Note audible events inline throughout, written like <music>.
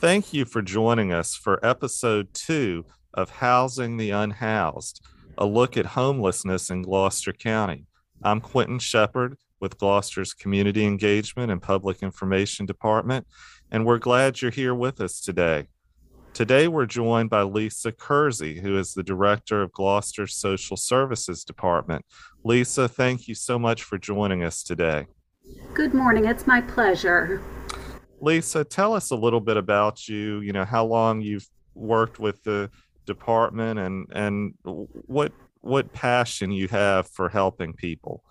Thank you for joining us for episode two of Housing the Unhoused, a look at homelessness in Gloucester County. I'm Quentin Shepard with Gloucester's Community Engagement and Public Information Department, and we're glad you're here with us today. Today, we're joined by Lisa Kersey, who is the Director of Gloucester's Social Services Department. Lisa, thank you so much for joining us today. Good morning. It's my pleasure. Lisa, tell us a little bit about you, you know, how long you've worked with the department and and what what passion you have for helping people.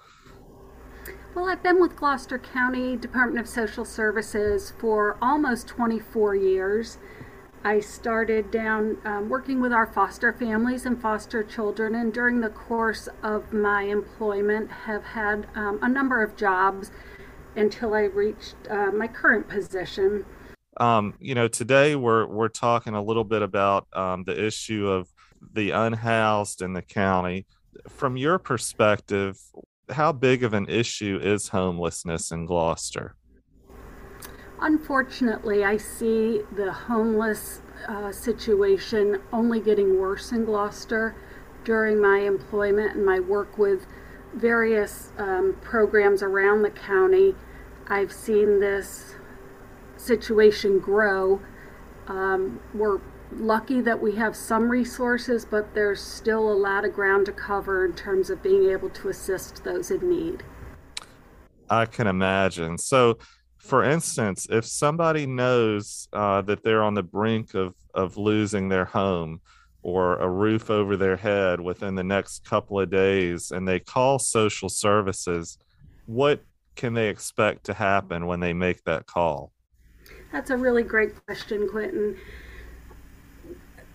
Well, I've been with Gloucester County Department of Social Services for almost 24 years. I started down um, working with our foster families and foster children, and during the course of my employment, have had um, a number of jobs until I reached uh, my current position. Um, you know, today we're we're talking a little bit about um, the issue of the unhoused in the county. From your perspective, how big of an issue is homelessness in Gloucester? Unfortunately, I see the homeless uh, situation only getting worse in Gloucester during my employment and my work with various um, programs around the county. I've seen this situation grow. Um, we're lucky that we have some resources, but there's still a lot of ground to cover in terms of being able to assist those in need. I can imagine. So, for instance, if somebody knows uh, that they're on the brink of, of losing their home or a roof over their head within the next couple of days and they call social services, what can they expect to happen when they make that call? That's a really great question, Quentin.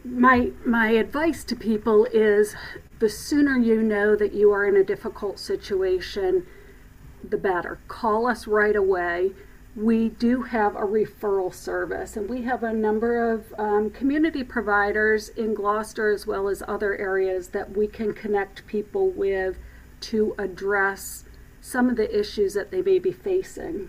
My my advice to people is the sooner you know that you are in a difficult situation, the better. Call us right away. We do have a referral service, and we have a number of um, community providers in Gloucester as well as other areas that we can connect people with to address some of the issues that they may be facing.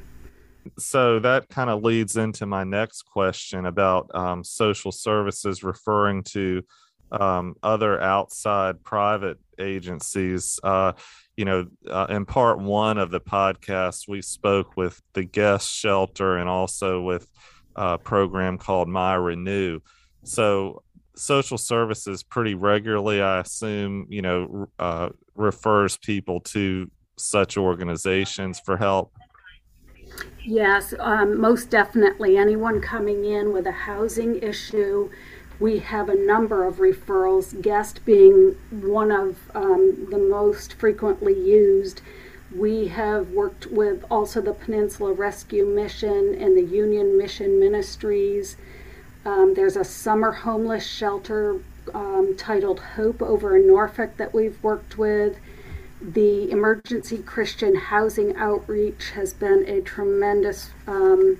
So that kind of leads into my next question about um, social services referring to um, other outside private agencies. Uh, you know, uh, in part one of the podcast, we spoke with the guest shelter and also with a program called My Renew. So social services pretty regularly, I assume, you know, uh, refers people to such organizations for help? Yes, um, most definitely. Anyone coming in with a housing issue, we have a number of referrals, guest being one of um, the most frequently used. We have worked with also the Peninsula Rescue Mission and the Union Mission Ministries. Um, there's a summer homeless shelter um, titled Hope over in Norfolk that we've worked with. The Emergency Christian Housing Outreach has been a tremendous um,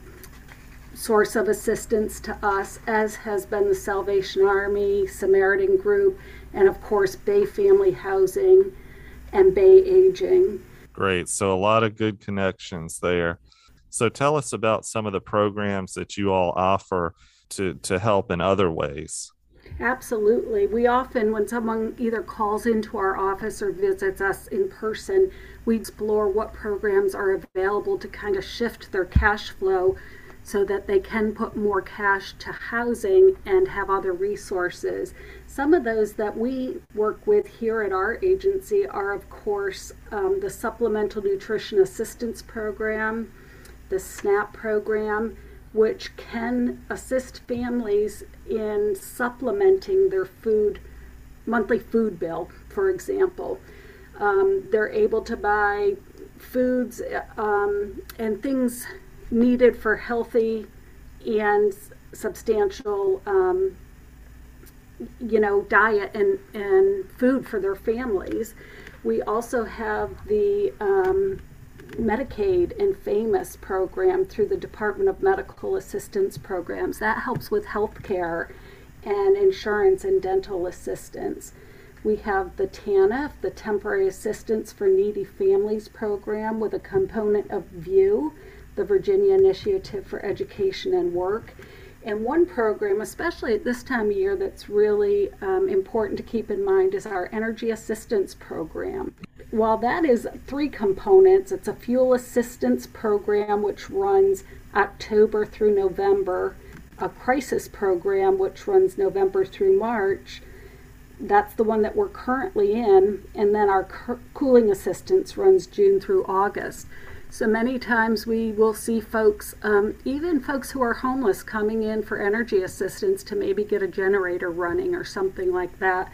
source of assistance to us, as has been the Salvation Army, Samaritan Group, and of course, Bay Family Housing and Bay Aging. Great. So, a lot of good connections there. So, tell us about some of the programs that you all offer to, to help in other ways. Absolutely. We often, when someone either calls into our office or visits us in person, we explore what programs are available to kind of shift their cash flow so that they can put more cash to housing and have other resources. Some of those that we work with here at our agency are, of course, um, the Supplemental Nutrition Assistance Program, the SNAP program which can assist families in supplementing their food monthly food bill, for example. Um, they're able to buy foods um, and things needed for healthy and substantial, um, you know, diet and, and food for their families. We also have the um, Medicaid and FAMIS program through the Department of Medical Assistance Programs. That helps with health care and insurance and dental assistance. We have the TANF, the Temporary Assistance for Needy Families program, with a component of VIEW, the Virginia Initiative for Education and Work. And one program, especially at this time of year, that's really um, important to keep in mind is our Energy Assistance Program. While that is three components, it's a fuel assistance program which runs October through November, a crisis program which runs November through March. That's the one that we're currently in, and then our cooling assistance runs June through August. So many times we will see folks, um, even folks who are homeless, coming in for energy assistance to maybe get a generator running or something like that.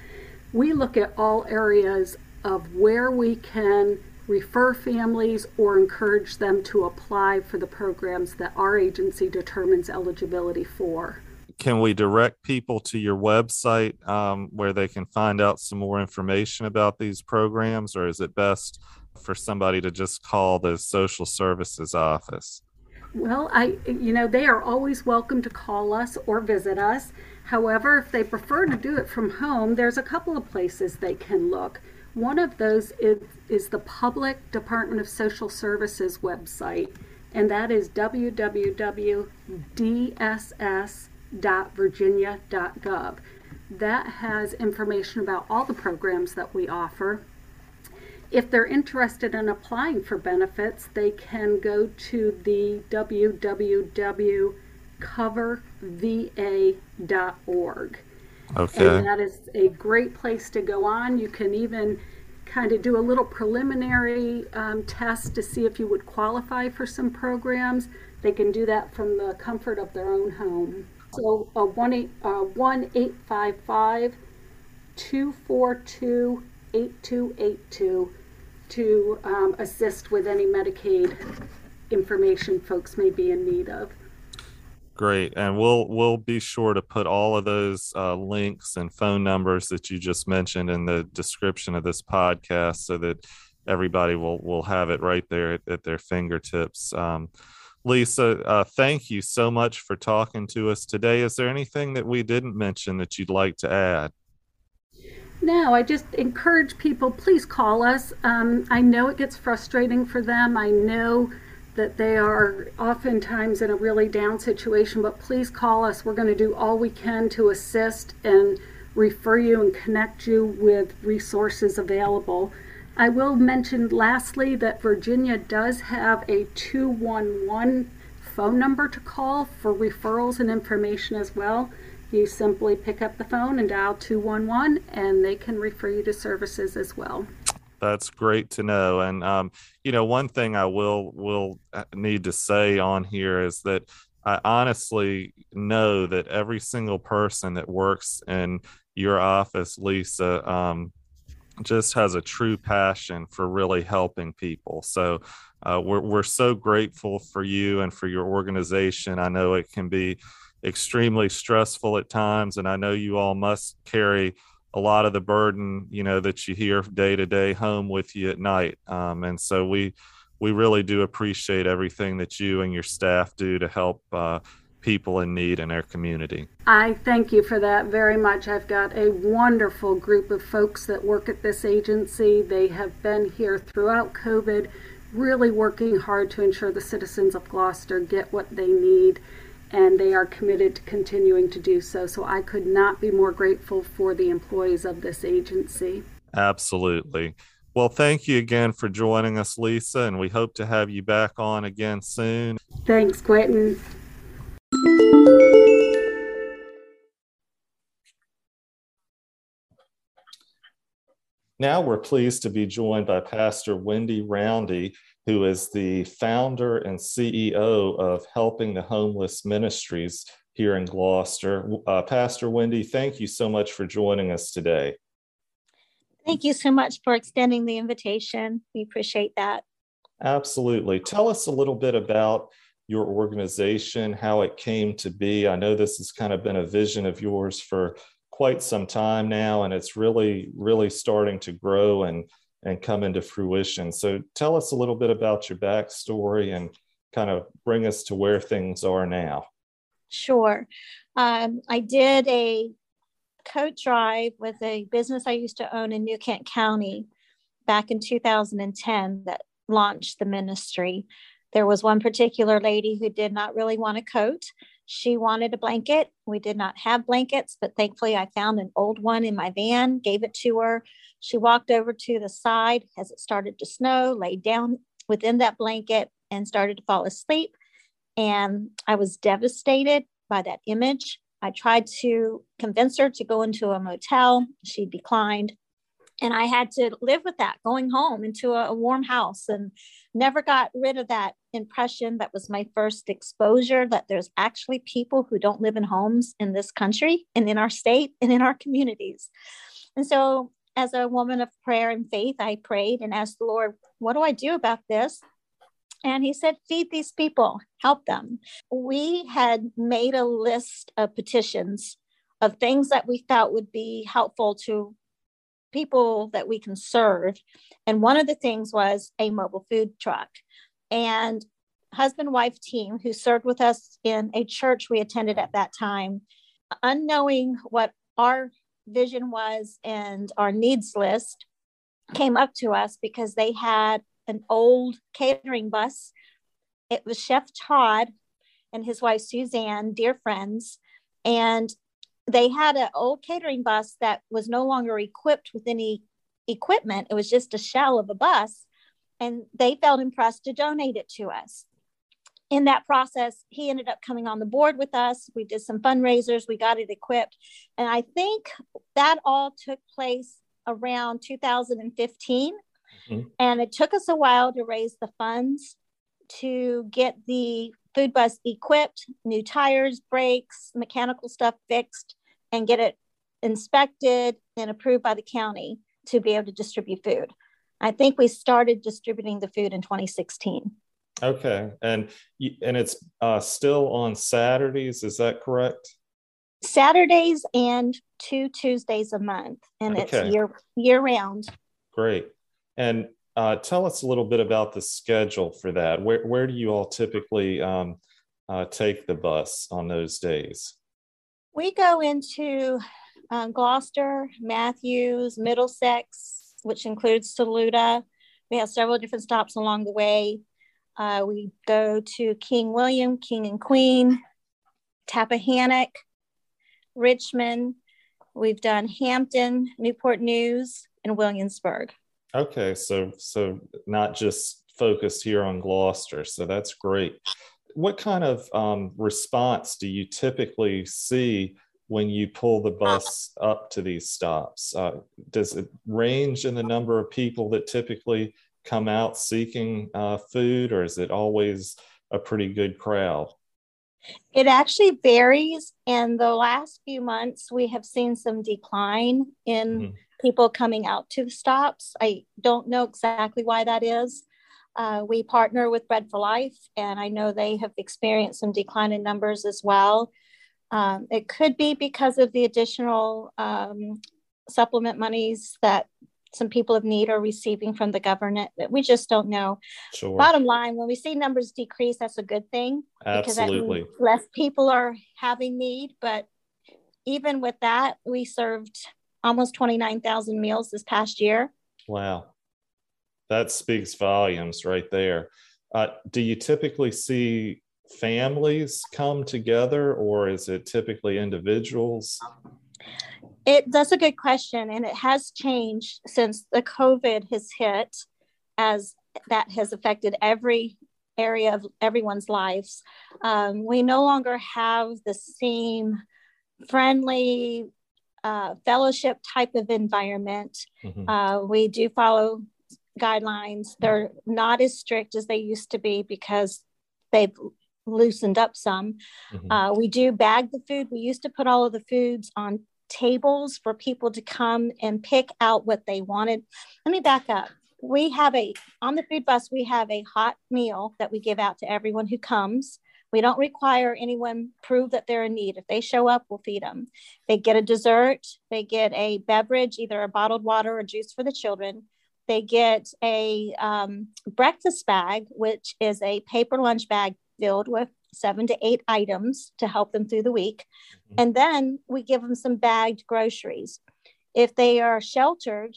We look at all areas of where we can refer families or encourage them to apply for the programs that our agency determines eligibility for. Can we direct people to your website um, where they can find out some more information about these programs, or is it best for somebody to just call the social services office? Well, I, you know, they are always welcome to call us or visit us. However, if they prefer to do it from home, there's a couple of places they can look. One of those is, is the Public Department of Social Services website, and that is www.dss.virginia.gov. That has information about all the programs that we offer if they're interested in applying for benefits, they can go to the www.coverva.org. Okay. And that is a great place to go on. You can even kind of do a little preliminary um, test to see if you would qualify for some programs. They can do that from the comfort of their own home. So uh, 1 855 242 8282 to um, assist with any Medicaid information folks may be in need of. Great, and we'll we'll be sure to put all of those uh, links and phone numbers that you just mentioned in the description of this podcast, so that everybody will will have it right there at, at their fingertips. Um, Lisa, uh, thank you so much for talking to us today. Is there anything that we didn't mention that you'd like to add? No, I just encourage people, please call us. Um, I know it gets frustrating for them. I know that they are oftentimes in a really down situation, but please call us. We're going to do all we can to assist and refer you and connect you with resources available. I will mention lastly that Virginia does have a 211 phone number to call for referrals and information as well. You simply pick up the phone and dial 211 and they can refer you to services as well. That's great to know. And um, you know one thing i will will uh, need to say on here is that i honestly know that every single person that works in your office lisa um, just has a true passion for really helping people. So uh, we're, we're so grateful for you and for your organization. I know it can be extremely stressful at times and i know you all must carry a lot of the burden you know that you hear day to day home with you at night. Um, and so we we really do appreciate everything that you and your staff do to help uh, people in need in our community i thank you for that very much i've got a wonderful group of folks that work at this agency they have been here throughout covid really working hard to ensure the citizens of gloucester get what they need and they are committed to continuing to do so. So I could not be more grateful for the employees of this agency. Absolutely. Well, thank you again for joining us, Lisa, and we hope to have you back on again soon. Thanks, Quentin. Now we're pleased to be joined by Pastor Wendy Roundy, who is the founder and CEO of Helping the Homeless Ministries here in Gloucester. Uh, Pastor Wendy, thank you so much for joining us today. Thank you so much for extending the invitation. We appreciate that. Absolutely. Tell us a little bit about your organization, how it came to be. I know this has kind of been a vision of yours for quite some time now, and it's really, really starting to grow and and come into fruition. So tell us a little bit about your backstory and kind of bring us to where things are now. Sure. Um, I did a coat drive with a business I used to own in New Kent County back in 2010 that launched the ministry. There was one particular lady who did not really want a coat. She wanted a blanket. We did not have blankets, but thankfully I found an old one in my van, gave it to her. She walked over to the side as it started to snow, laid down within that blanket, and started to fall asleep. And I was devastated by that image. I tried to convince her to go into a motel. She declined. And I had to live with that going home into a, a warm house and never got rid of that impression. That was my first exposure that there's actually people who don't live in homes in this country and in our state and in our communities. And so, as a woman of prayer and faith, I prayed and asked the Lord, What do I do about this? And he said, Feed these people, help them. We had made a list of petitions of things that we felt would be helpful to people that we can serve. And one of the things was a mobile food truck. And husband wife team who served with us in a church we attended at that time, unknowing what our vision was and our needs list, came up to us because they had an old catering bus. It was Chef Todd and his wife Suzanne, dear friends, and they had an old catering bus that was no longer equipped with any equipment. It was just a shell of a bus, and they felt impressed to donate it to us. In that process, he ended up coming on the board with us. We did some fundraisers, we got it equipped. And I think that all took place around 2015. Mm-hmm. And it took us a while to raise the funds to get the food bus equipped, new tires, brakes, mechanical stuff fixed, and get it inspected and approved by the county to be able to distribute food. I think we started distributing the food in 2016. Okay, and and it's uh, still on Saturdays. Is that correct? Saturdays and two Tuesdays a month, and okay. it's year year round. Great. And uh, tell us a little bit about the schedule for that. Where, where do you all typically um, uh, take the bus on those days? We go into uh, Gloucester, Mathews, Middlesex, which includes Saluda. We have several different stops along the way. Uh, we go to King William, King and Queen, Tappahannock, Richmond. We've done Hampton, Newport News, and Williamsburg. Okay, so so not just focused here on Gloucester, so that's great. What kind of um, response do you typically see when you pull the bus up to these stops? Uh, does it range in the number of people that typically come out seeking uh, food, or is it always a pretty good crowd? It actually varies. And the last few months, we have seen some decline in. Mm-hmm people coming out to the stops. I don't know exactly why that is. Uh, we partner with Bread for Life, and I know they have experienced some decline in numbers as well. Um, it could be because of the additional um, supplement monies that some people of need are receiving from the government. But we just don't know. Sure. Bottom line, when we see numbers decrease, that's a good thing Absolutely. because less people are having need. But even with that, we served almost 29,000 meals this past year. Wow. That speaks volumes right there. Uh, do you typically see families come together or is it typically individuals? It that's a good question and it has changed since the COVID has hit as that has affected every area of everyone's lives. Um, we no longer have the same friendly uh, fellowship type of environment. Mm-hmm. Uh, we do follow guidelines. They're not as strict as they used to be because they've loosened up some. Mm-hmm. Uh, we do bag the food. We used to put all of the foods on tables for people to come and pick out what they wanted. Let me back up. We have a, on the food bus, we have a hot meal that we give out to everyone who comes. We don't require anyone prove that they're in need. If they show up, we'll feed them. They get a dessert, they get a beverage, either a bottled water or juice for the children. They get a um, breakfast bag, which is a paper lunch bag filled with seven to eight items to help them through the week. Mm-hmm. And then we give them some bagged groceries. If they are sheltered,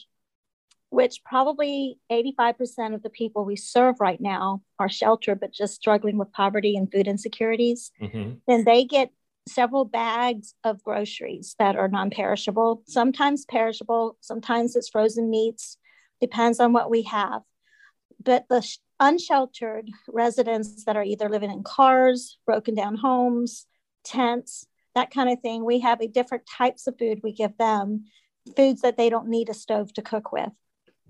which probably 85% of the people we serve right now are sheltered but just struggling with poverty and food insecurities, mm-hmm. then they get several bags of groceries that are non perishable, sometimes perishable, sometimes it's frozen meats, depends on what we have. But the unsheltered residents that are either living in cars, broken down homes, tents, that kind of thing, we have a different types of food we give them, foods that they don't need a stove to cook with.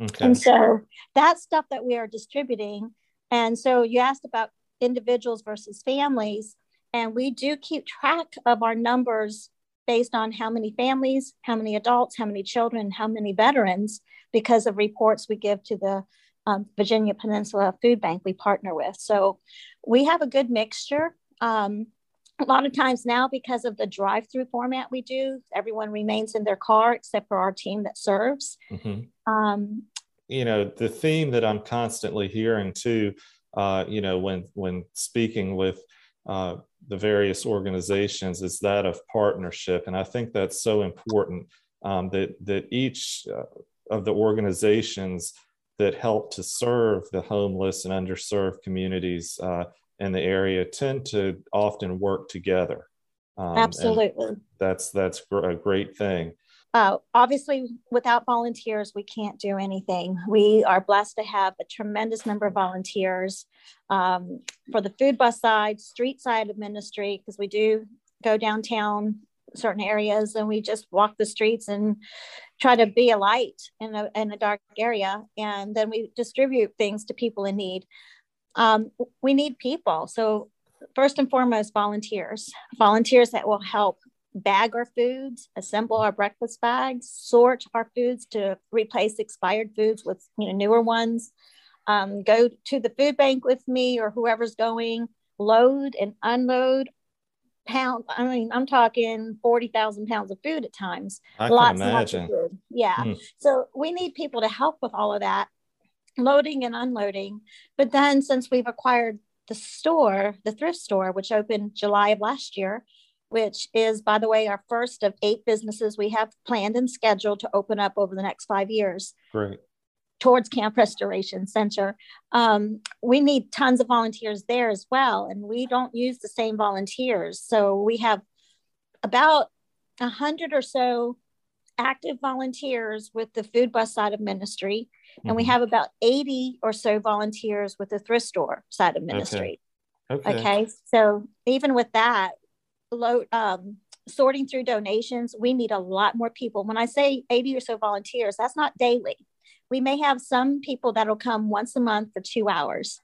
Okay. And so that stuff that we are distributing. And so you asked about individuals versus families, and we do keep track of our numbers based on how many families, how many adults, how many children, how many veterans, because of reports we give to the um, Virginia Peninsula Food Bank we partner with. So we have a good mixture. Um, a lot of times now, because of the drive through format we do, everyone remains in their car except for our team that serves. Mm-hmm. Um, you know, the theme that I'm constantly hearing too, uh, you know, when when speaking with uh, the various organizations is that of partnership, and I think that's so important um, that that each uh, of the organizations that help to serve the homeless and underserved communities uh, in the area tend to often work together. Um, Absolutely. That's that's a great thing. Uh, obviously, without volunteers, we can't do anything. We are blessed to have a tremendous number of volunteers um, for the food bus side, street side of ministry, because we do go downtown certain areas and we just walk the streets and try to be a light in a, in a dark area. And then we distribute things to people in need um, we need people. So, first and foremost, volunteers, volunteers that will help bag our foods, assemble our breakfast bags, sort our foods to replace expired foods with you know newer ones. Um, go to the food bank with me or whoever's going, load and unload pound. I mean, I'm talking 40,000 pounds of food at times. I lots can imagine. Lots of food. Yeah. Hmm. So we need people to help with all of that loading and unloading. But then since we've acquired the store, the thrift store, which opened July of last year, which is, by the way, our first of eight businesses we have planned and scheduled to open up over the next five years. Great. Towards Camp Restoration Center. Um, we need tons of volunteers there as well. And we don't use the same volunteers. So we have about a hundred or so active volunteers with the food bus side of ministry and mm-hmm. we have about 80 or so volunteers with the thrift store side of ministry okay, okay. okay? so even with that low um, sorting through donations we need a lot more people when i say 80 or so volunteers that's not daily we may have some people that'll come once a month for two hours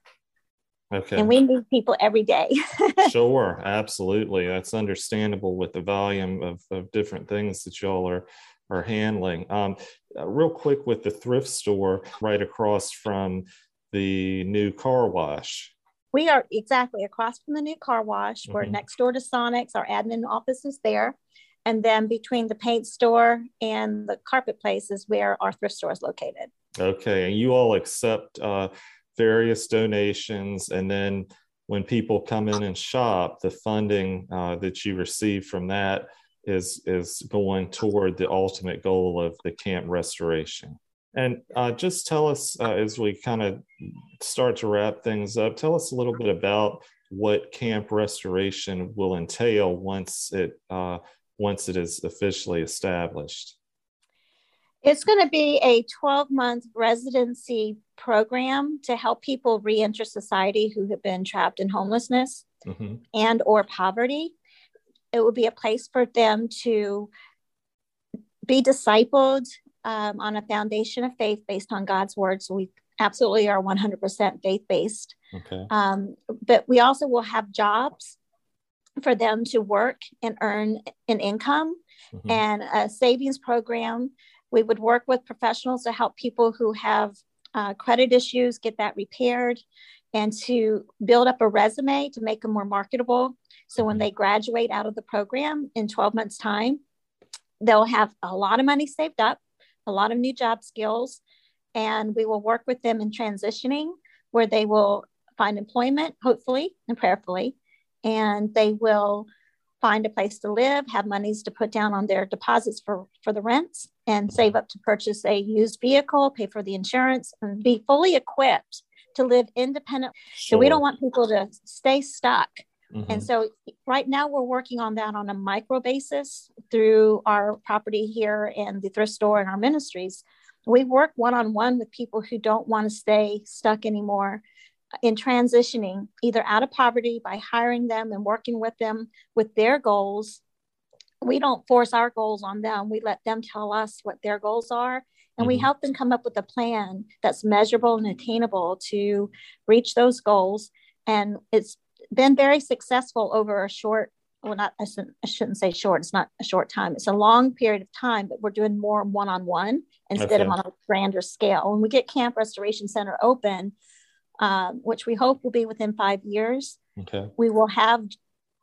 Okay. And we need people every day. <laughs> sure, absolutely. That's understandable with the volume of, of different things that y'all are are handling. Um, uh, real quick with the thrift store right across from the new car wash. We are exactly across from the new car wash. We're mm-hmm. next door to Sonic's. Our admin office is there. And then between the paint store and the carpet place is where our thrift store is located. Okay. And you all accept uh, various donations. And then when people come in and shop, the funding uh, that you receive from that is is going toward the ultimate goal of the camp restoration. And uh, just tell us uh, as we kind of start to wrap things up, tell us a little bit about what camp restoration will entail once it uh, once it is officially established. It's going to be a 12 month residency program to help people reenter society who have been trapped in homelessness mm-hmm. and or poverty it would be a place for them to be discipled um, on a foundation of faith based on God's word. So we absolutely are 100% faith based. Okay. Um, but we also will have jobs for them to work and earn an income mm-hmm. and a savings program. We would work with professionals to help people who have uh, credit issues get that repaired and to build up a resume to make them more marketable so when they graduate out of the program in 12 months' time, they'll have a lot of money saved up, a lot of new job skills, and we will work with them in transitioning where they will find employment, hopefully and prayerfully, and they will find a place to live, have monies to put down on their deposits for, for the rents, and save up to purchase a used vehicle, pay for the insurance, and be fully equipped to live independent. Sure. So we don't want people to stay stuck. Mm-hmm. And so right now we're working on that on a micro basis through our property here and the thrift store and our ministries. We work one on one with people who don't want to stay stuck anymore in transitioning either out of poverty by hiring them and working with them with their goals. We don't force our goals on them. We let them tell us what their goals are and mm-hmm. we help them come up with a plan that's measurable and attainable to reach those goals. And it's been very successful over a short well not I shouldn't, I shouldn't say short it's not a short time it's a long period of time but we're doing more one-on-one instead okay. of on a grander scale when we get camp restoration center open um, which we hope will be within five years okay. we will have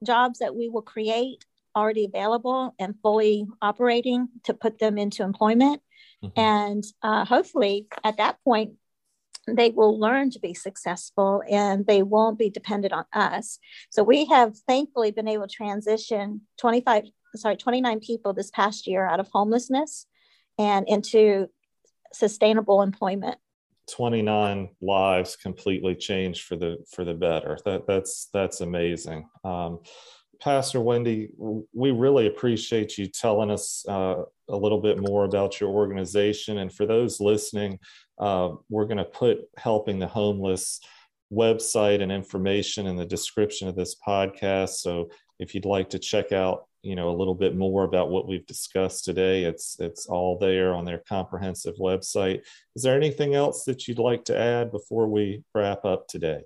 jobs that we will create already available and fully operating to put them into employment mm-hmm. and uh, hopefully at that point they will learn to be successful and they won't be dependent on us. So we have thankfully been able to transition 25, sorry, 29 people this past year out of homelessness and into sustainable employment. 29 lives completely changed for the for the better. That that's that's amazing. Um, Pastor Wendy, we really appreciate you telling us uh, a little bit more about your organization. And for those listening, uh, we're going to put Helping the Homeless website and information in the description of this podcast. So if you'd like to check out, you know, a little bit more about what we've discussed today, it's it's all there on their comprehensive website. Is there anything else that you'd like to add before we wrap up today?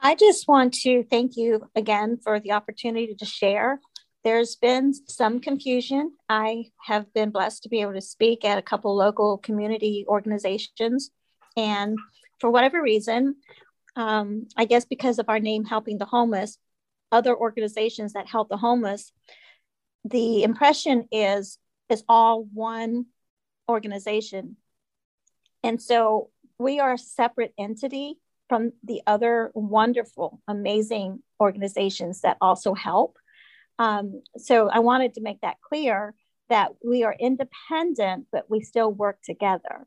I just want to thank you again for the opportunity to share. There's been some confusion. I have been blessed to be able to speak at a couple local community organizations. And for whatever reason, um, I guess because of our name, Helping the Homeless, other organizations that help the homeless, the impression is is all one organization. And so we are a separate entity from the other wonderful, amazing organizations that also help. Um, so I wanted to make that clear that we are independent, but we still work together.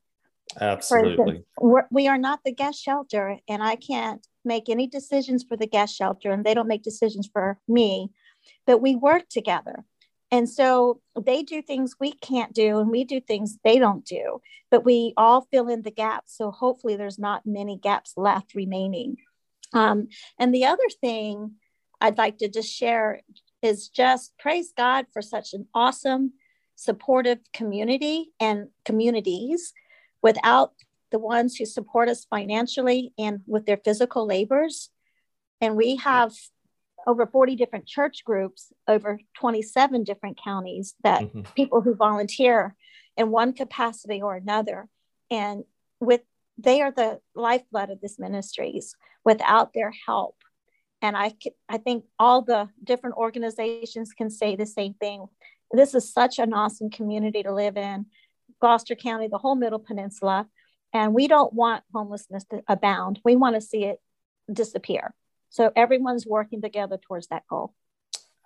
Absolutely. Instance, we are not the guest shelter, and I can't make any decisions for the guest shelter, and they don't make decisions for me, but we work together. And so they do things we can't do, and we do things they don't do, but we all fill in the gaps. So hopefully, there's not many gaps left remaining. Um, and the other thing I'd like to just share is just praise God for such an awesome, supportive community and communities. Without the ones who support us financially and with their physical labors, and we have over 40 different church groups, over 27 different counties that mm-hmm. people who volunteer in one capacity or another. And with they are the lifeblood of these ministries. Without their help, and I, I think all the different organizations can say the same thing. This is such an awesome community to live in, Gloucester County, the whole Middle Peninsula, and we don't want homelessness to abound. We want to see it disappear. So everyone's working together towards that goal.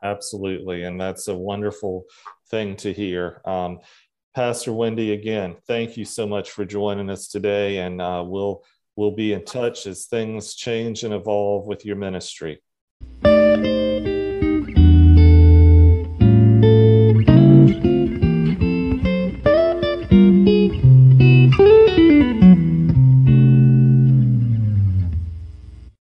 Absolutely. And that's a wonderful thing to hear. Um, Pastor Wendy, again, thank you so much for joining us today. And uh, we'll, we'll be in touch as things change and evolve with your ministry.